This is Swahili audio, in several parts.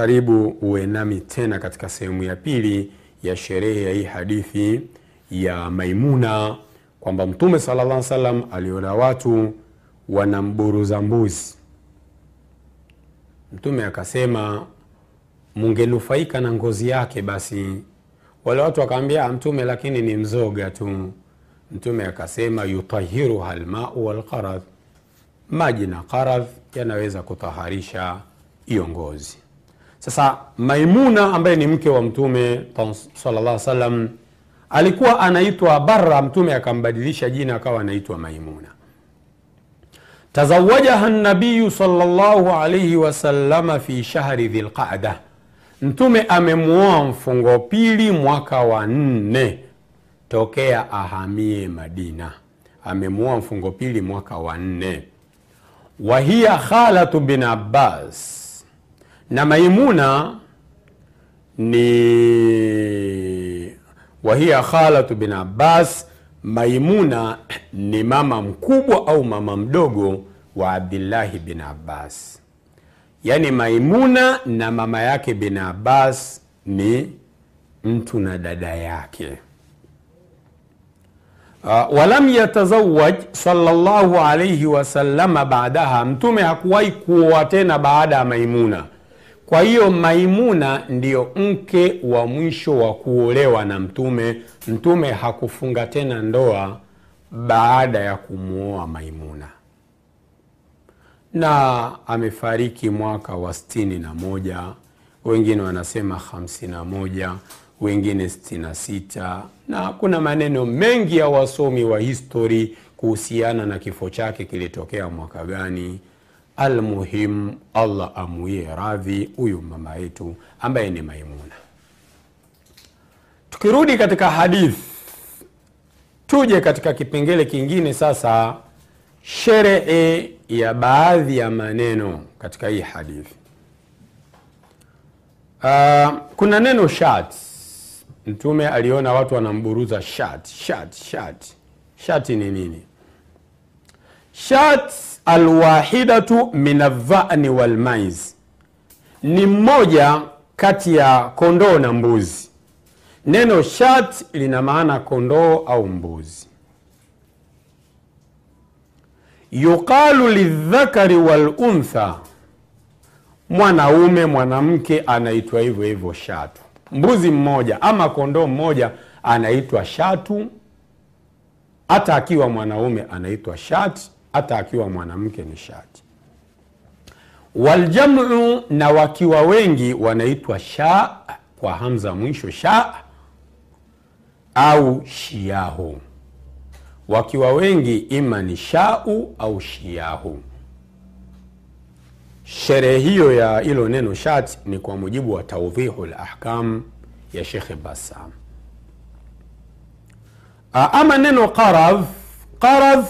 Karibu uwe nami tena katika sehemu ya pili ya sherehe ya hii hadithi ya Maimuna kwamba Mtume sallallahu alaihi aliona watu wanamburuza mbuzi. Mtume akasema mungenufaika na ngozi yake basi. Wale watu wakaambia Mtume, lakini ni mzoga tu. Mtume akasema yutahiruha lmau walqaradh, maji na qaradh yanaweza kutaharisha hiyo ngozi. Sasa Maimuna ambaye ni mke wa Mtume sallallahu alikuwa anaitwa Barra, Mtume akambadilisha jina akawa anaitwa Maimuna. Tazawajaha nabiyu sallallahu alaihi wasallama fi shahri dhilqada, Mtume amemwoa mfungo pili mwaka wa nne tokea ahamie Madina, amemwoa mfungo pili mwaka wa nne. Wahiya khalatu bin Abbas na Maimuna ni wahiya khalatu bin Abbas. Maimuna ni mama mkubwa au mama mdogo wa Abdillahi bin Abbas, yaani Maimuna na mama yake bin Abbas ni mtu na dada yake. Uh, walam yatazawaj sallallahu alayhi wasallama baadaha, Mtume hakuwahi kuoa tena baada ya Maimuna. Kwa hiyo Maimuna ndiyo mke wa mwisho wa kuolewa na Mtume. Mtume hakufunga tena ndoa baada ya kumwoa Maimuna, na amefariki mwaka wa sitini na moja, wengine wanasema hamsini na moja, wengine sitini na sita, na kuna maneno mengi ya wasomi wa histori kuhusiana na kifo chake kilitokea mwaka gani. Almuhim, Allah amuie radhi huyu mama yetu ambaye ni Maimuna. Tukirudi katika hadithi, tuje katika kipengele kingine sasa, sherehe ya baadhi ya maneno katika hii hadithi. Uh, kuna neno shat. Mtume aliona watu wanamburuza shat, shat, shat. Shati ni nini? Shat alwahidatu min aldhani walmais, ni mmoja kati ya kondoo na mbuzi. Neno shat lina maana kondoo au mbuzi. Yuqalu lidhakari waluntha, mwanaume mwanamke anaitwa hivyo hivyo shatu. Mbuzi mmoja ama kondoo mmoja anaitwa shatu, hata akiwa mwanaume anaitwa shati hata akiwa mwanamke ni shati. Waljamu, na wakiwa wengi wanaitwa sha kwa hamza mwisho, sha au shiahu. Wakiwa wengi ima ni shau au shiahu. Sherehe hiyo ya ilo neno shati ni kwa mujibu wa taudhihu lahkam ya Shekhe Bassam. Ama neno qaradh, qaradh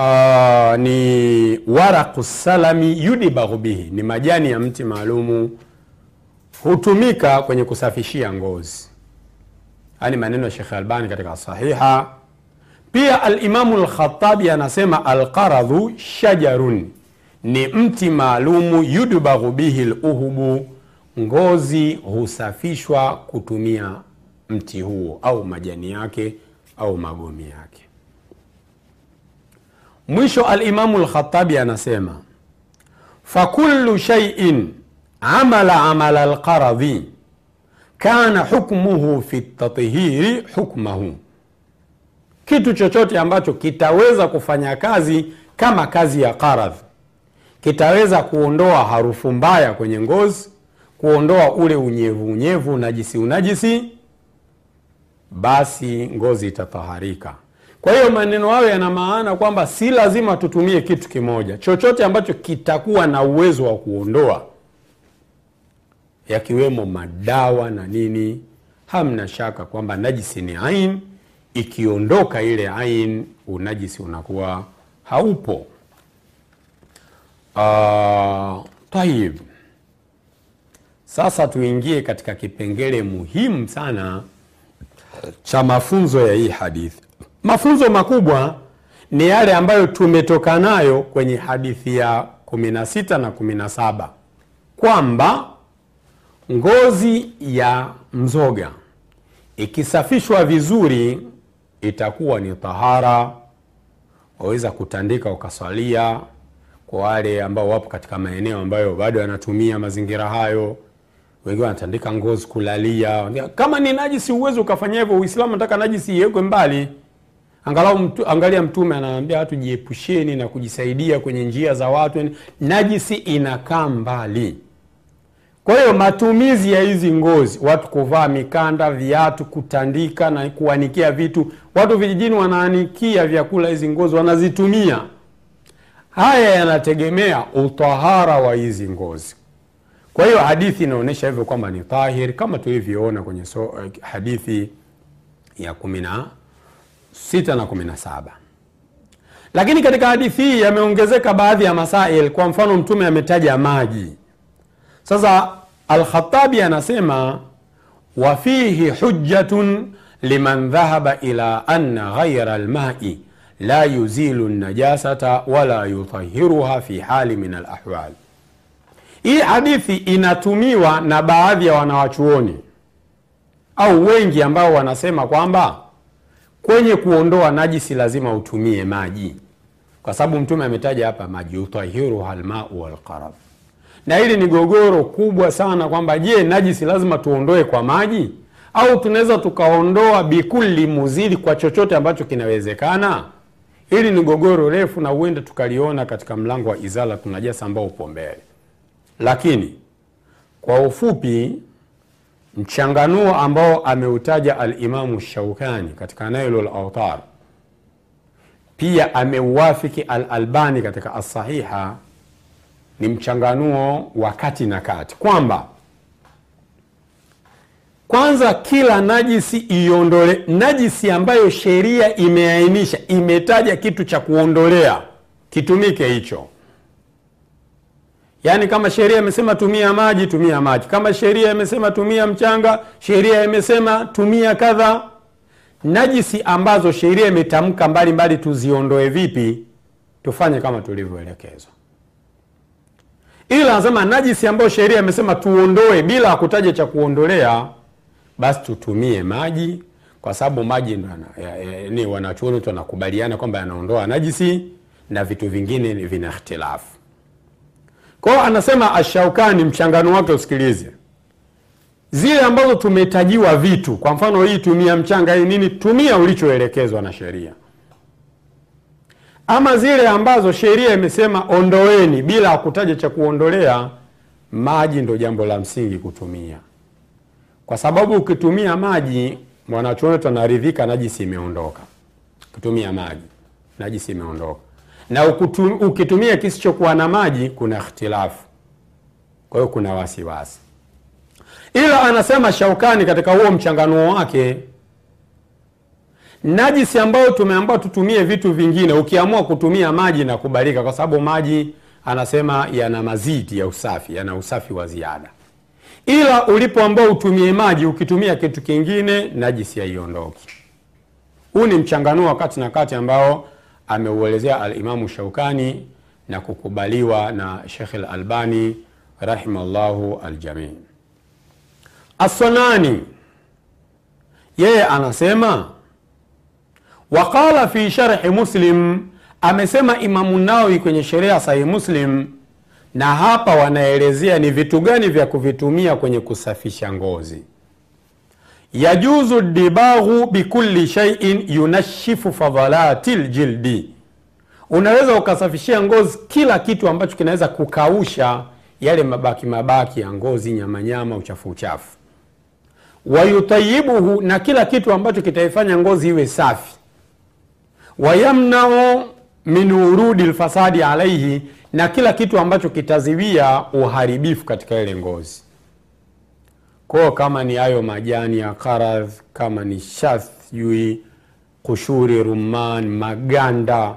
Uh, ni waraku salami yudibahu bihi, ni majani ya mti maalumu, hutumika kwenye kusafishia ngozi. Haya maneno ya Shekh Albani katika Sahiha. Pia Alimamu Lkhatabi anasema alqaradhu shajarun, ni mti maalumu, yudbaghu bihi luhubu, ngozi husafishwa kutumia mti huo au majani yake au magomi yake. Mwisho Alimamu Lkhatabi anasema fakulu shaiin amala amala lqaradhi kana hukmuhu fi tathiri hukmahu, kitu chochote ambacho kitaweza kufanya kazi kama kazi ya qaradh, kitaweza kuondoa harufu mbaya kwenye ngozi, kuondoa ule unyevu unyevu, unajisi unajisi, basi ngozi itataharika. Kwa hiyo maneno hayo yana maana kwamba si lazima tutumie kitu kimoja, chochote ambacho kitakuwa na uwezo wa kuondoa, yakiwemo madawa na nini, hamna shaka kwamba najisi ni ain. Ikiondoka ile ain, unajisi unakuwa haupo. Uh, tayib, sasa tuingie katika kipengele muhimu sana cha mafunzo ya hii hadithi. Mafunzo makubwa ni yale ambayo tumetoka nayo kwenye hadithi ya 16 na 17 kwamba ngozi ya mzoga ikisafishwa vizuri itakuwa ni tahara, waweza kutandika ukaswalia. Kwa wale ambao wapo katika maeneo ambayo bado yanatumia mazingira hayo, wengine wanatandika ngozi kulalia. Kama ni najisi, uwezi ukafanya hivyo. Uislamu nataka najisi iwekwe mbali. Angalau mtu, angalia Mtume anaambia watu jiepusheni na kujisaidia kwenye njia za watu, najisi inakaa mbali. Kwa hiyo matumizi ya hizi ngozi, watu kuvaa mikanda, viatu, kutandika na kuanikia vitu. Watu vijijini wanaanikia vyakula, hizi ngozi wanazitumia. Haya yanategemea utahara wa hizi ngozi. Kwa hiyo hadithi inaonyesha hivyo kwamba ni tahir, kama tulivyoona kwenye so, hadithi ya kumi na sita na kumi na saba. Lakini katika hadithi hii yameongezeka baadhi ya masail. Kwa mfano, Mtume ametaja maji. Sasa Alkhatabi anasema wafihi hujjatun liman dhahaba ila anna ghaira lmai la yuzilu najasata wala yutahiruha fi hali min alahwal. Hii hadithi inatumiwa na baadhi ya wanawachuoni au wengi ambao wanasema kwamba kwenye kuondoa najisi lazima utumie maji, kwa sababu Mtume ametaja hapa maji, yutahiruha lmau walqarab. Na hili ni gogoro kubwa sana kwamba je, najisi lazima tuondoe kwa maji? Au tunaweza tukaondoa bikulli muzili kwa chochote ambacho kinawezekana? Hili ni gogoro refu na huenda tukaliona katika mlango wa izala tunajasa ambao upo mbele, lakini kwa ufupi mchanganuo ambao ameutaja Alimamu Shaukani katika Nailul Autar, pia ameuwafiki Alalbani katika Asahiha ni mchanganuo wa kati na kati, kwamba kwanza kila najisi iondole, najisi ambayo sheria imeainisha, imetaja kitu cha kuondolea, kitumike hicho. Yaani kama sheria imesema tumia maji, tumia maji. Kama sheria imesema tumia mchanga, sheria imesema tumia kadha. Najisi ambazo sheria imetamka mbalimbali, tuziondoe vipi? Tufanye kama tulivyoelekezwa ila anasema najisi ambayo sheria imesema tuondoe bila kutaja cha kuondolea, basi tutumie maji, kwa sababu maji ni wanachuoni tu wanakubaliana kwamba yanaondoa najisi na vitu vingine vina ikhtilafu. Kwa hiyo anasema Ashaukani, mchangano wake usikilize, zile ambazo tumetajiwa vitu, kwa mfano hii tumia mchanga, hii nini, tumia ulichoelekezwa na sheria. Ama zile ambazo sheria imesema ondoeni bila kutaja cha kuondolea, maji ndo jambo la msingi kutumia, kwa sababu ukitumia maji, mwanachuoni anaridhika, najisi imeondoka. Ukitumia maji, najisi imeondoka, na ukutum, ukitumia kisichokuwa na maji, kuna ikhtilafu, kwa hiyo kuna wasiwasi. Ila anasema Shaukani katika huo mchanganuo wake najisi ambayo tumeambiwa tutumie vitu vingine, ukiamua kutumia maji na kubalika, kwa sababu maji anasema yana mazidi ya usafi, yana usafi wa ziada. Ila ulipoambao utumie maji, ukitumia kitu kingine, najisi haiondoki. Huu ni mchanganuo wa kati na kati ambao ameuelezea Alimamu Shaukani na kukubaliwa na Shekh Lalbani rahimallahu aljamii. Assanani yeye anasema waqala fi sharhi Muslim, amesema Imamu Nawawi kwenye sheria sahihi Muslim, na hapa wanaelezea ni vitu gani vya kuvitumia kwenye kusafisha ngozi. Yajuzu dibaghu bikulli shaiin yunashifu fadhalati ljildi, unaweza ukasafishia ngozi kila kitu ambacho kinaweza kukausha yale mabaki mabaki ya ngozi, nyamanyama, uchafu uchafu. Wayutayibuhu, na kila kitu ambacho kitaifanya ngozi iwe safi wayamnau min urudi lfasadi alaihi, na kila kitu ambacho kitaziwia uharibifu katika ile ngozi. Kwao kama ni hayo majani ya karadh, kama ni shath, sijui kushuri, rumman, maganda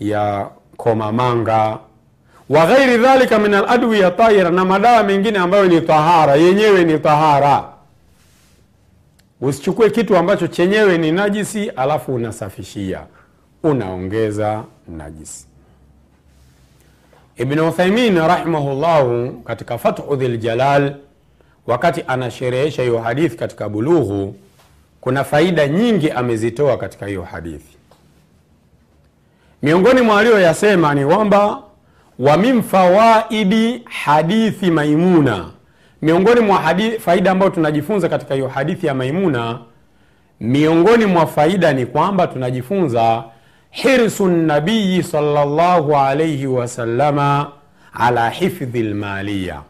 ya komamanga wa ghairi dhalika min aladwiya tahira, na madawa mengine ambayo ni tahara, yenyewe ni tahara. Usichukue kitu ambacho chenyewe ni najisi alafu unasafishia unaongeza najisi. Ibn Uthaimin rahimahullahu katika Fathu Dhil Jalal, wakati anasherehesha hiyo hadithi katika Bulughu, kuna faida nyingi amezitoa katika hiyo hadithi. Miongoni mwa aliyoyasema ni kwamba wa fawaidi hadithi Maimuna, miongoni mwa hadithi, faida ambayo tunajifunza katika hiyo hadithi ya Maimuna, miongoni mwa faida ni kwamba tunajifunza hirsu nabiyi sallallahu alayhi ala hifdhi lmaliya,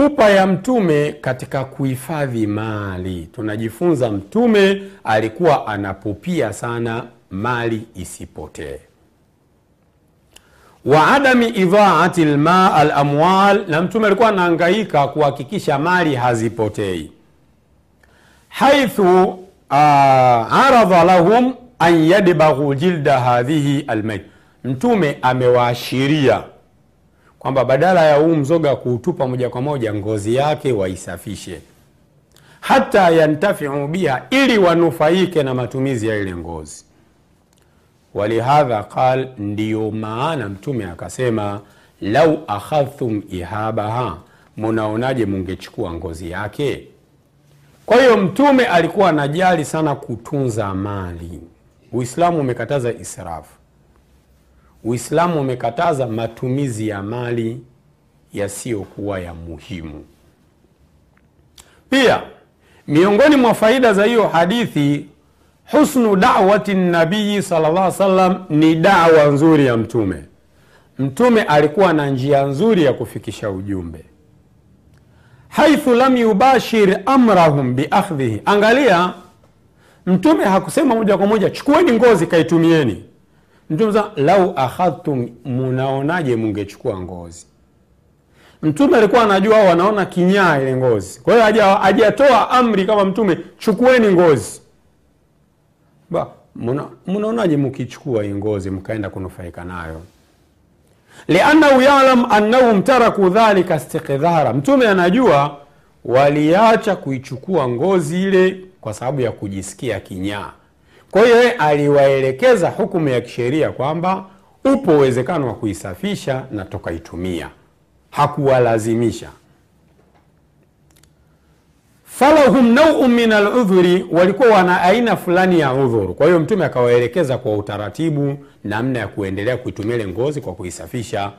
pupa ya mtume katika kuhifadhi mali. Tunajifunza mtume alikuwa anapupia sana mali isipotee. Wa adami idhaati lma alamwal, na mtume alikuwa anahangaika kuhakikisha mali hazipotei. Haithu uh, aradha lahum an yadbaghu jilda hadhihi almayt, mtume amewaashiria kwamba badala ya huu mzoga kuutupa moja kwa moja, ngozi yake waisafishe, hata yantafiu biha, ili wanufaike na matumizi ya ile ngozi. Walihadha qal, ndiyo maana mtume akasema, lau akhadhtum ihabaha, munaonaje mungechukua ngozi yake? Kwa hiyo mtume alikuwa anajali sana kutunza mali. Uislamu umekataza israfu. Uislamu umekataza matumizi ya mali yasiyokuwa ya muhimu. Pia miongoni mwa faida za hiyo hadithi, husnu dawati nabii sallallahu alaihi wasallam, ni dawa nzuri ya mtume. Mtume alikuwa na njia nzuri ya kufikisha ujumbe, haithu lam yubashir amrahum biakhdhihi. Angalia, mtume hakusema moja kwa moja chukueni ngozi kaitumieni. Mtume sa lau akhadhtum, munaonaje mungechukua ngozi? Mtume alikuwa anajua wanaona kinyaa ile ngozi, kwa hiyo hajatoa amri kama mtume chukueni ngozi. Ba, munaonaje mukichukua hii ngozi mkaenda kunufaika nayo? liannahu yalam annahum taraku dhalika istiqdhara, mtume anajua waliacha kuichukua ngozi ile kwa sababu ya kujisikia kinyaa. Kwa hiyo aliwaelekeza hukumu ya kisheria kwamba upo uwezekano wa kuisafisha na tukaitumia, hakuwalazimisha. falahum nauun min aludhuri, walikuwa wana aina fulani ya udhuru. Kwa hiyo mtume akawaelekeza kwa utaratibu namna ya kuendelea kuitumia ile ngozi kwa kuisafisha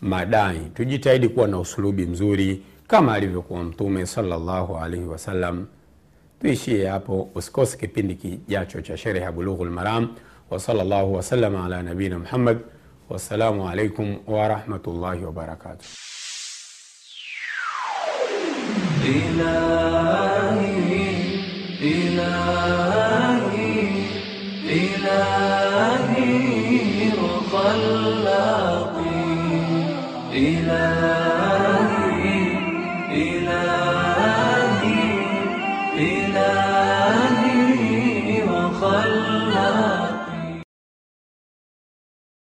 madai. Tujitahidi kuwa na usulubi mzuri kama alivyokuwa mtume sallallahu alaihi wasallam. Tuishie hapo, usikose kipindi kijacho cha sherehe ya Bulughul Maram. Wa sallallahu ala nabiyina Muhammad. Wassalamu alaikum warahmatullahi wabarakatuh. إلهي الخلاق إلهي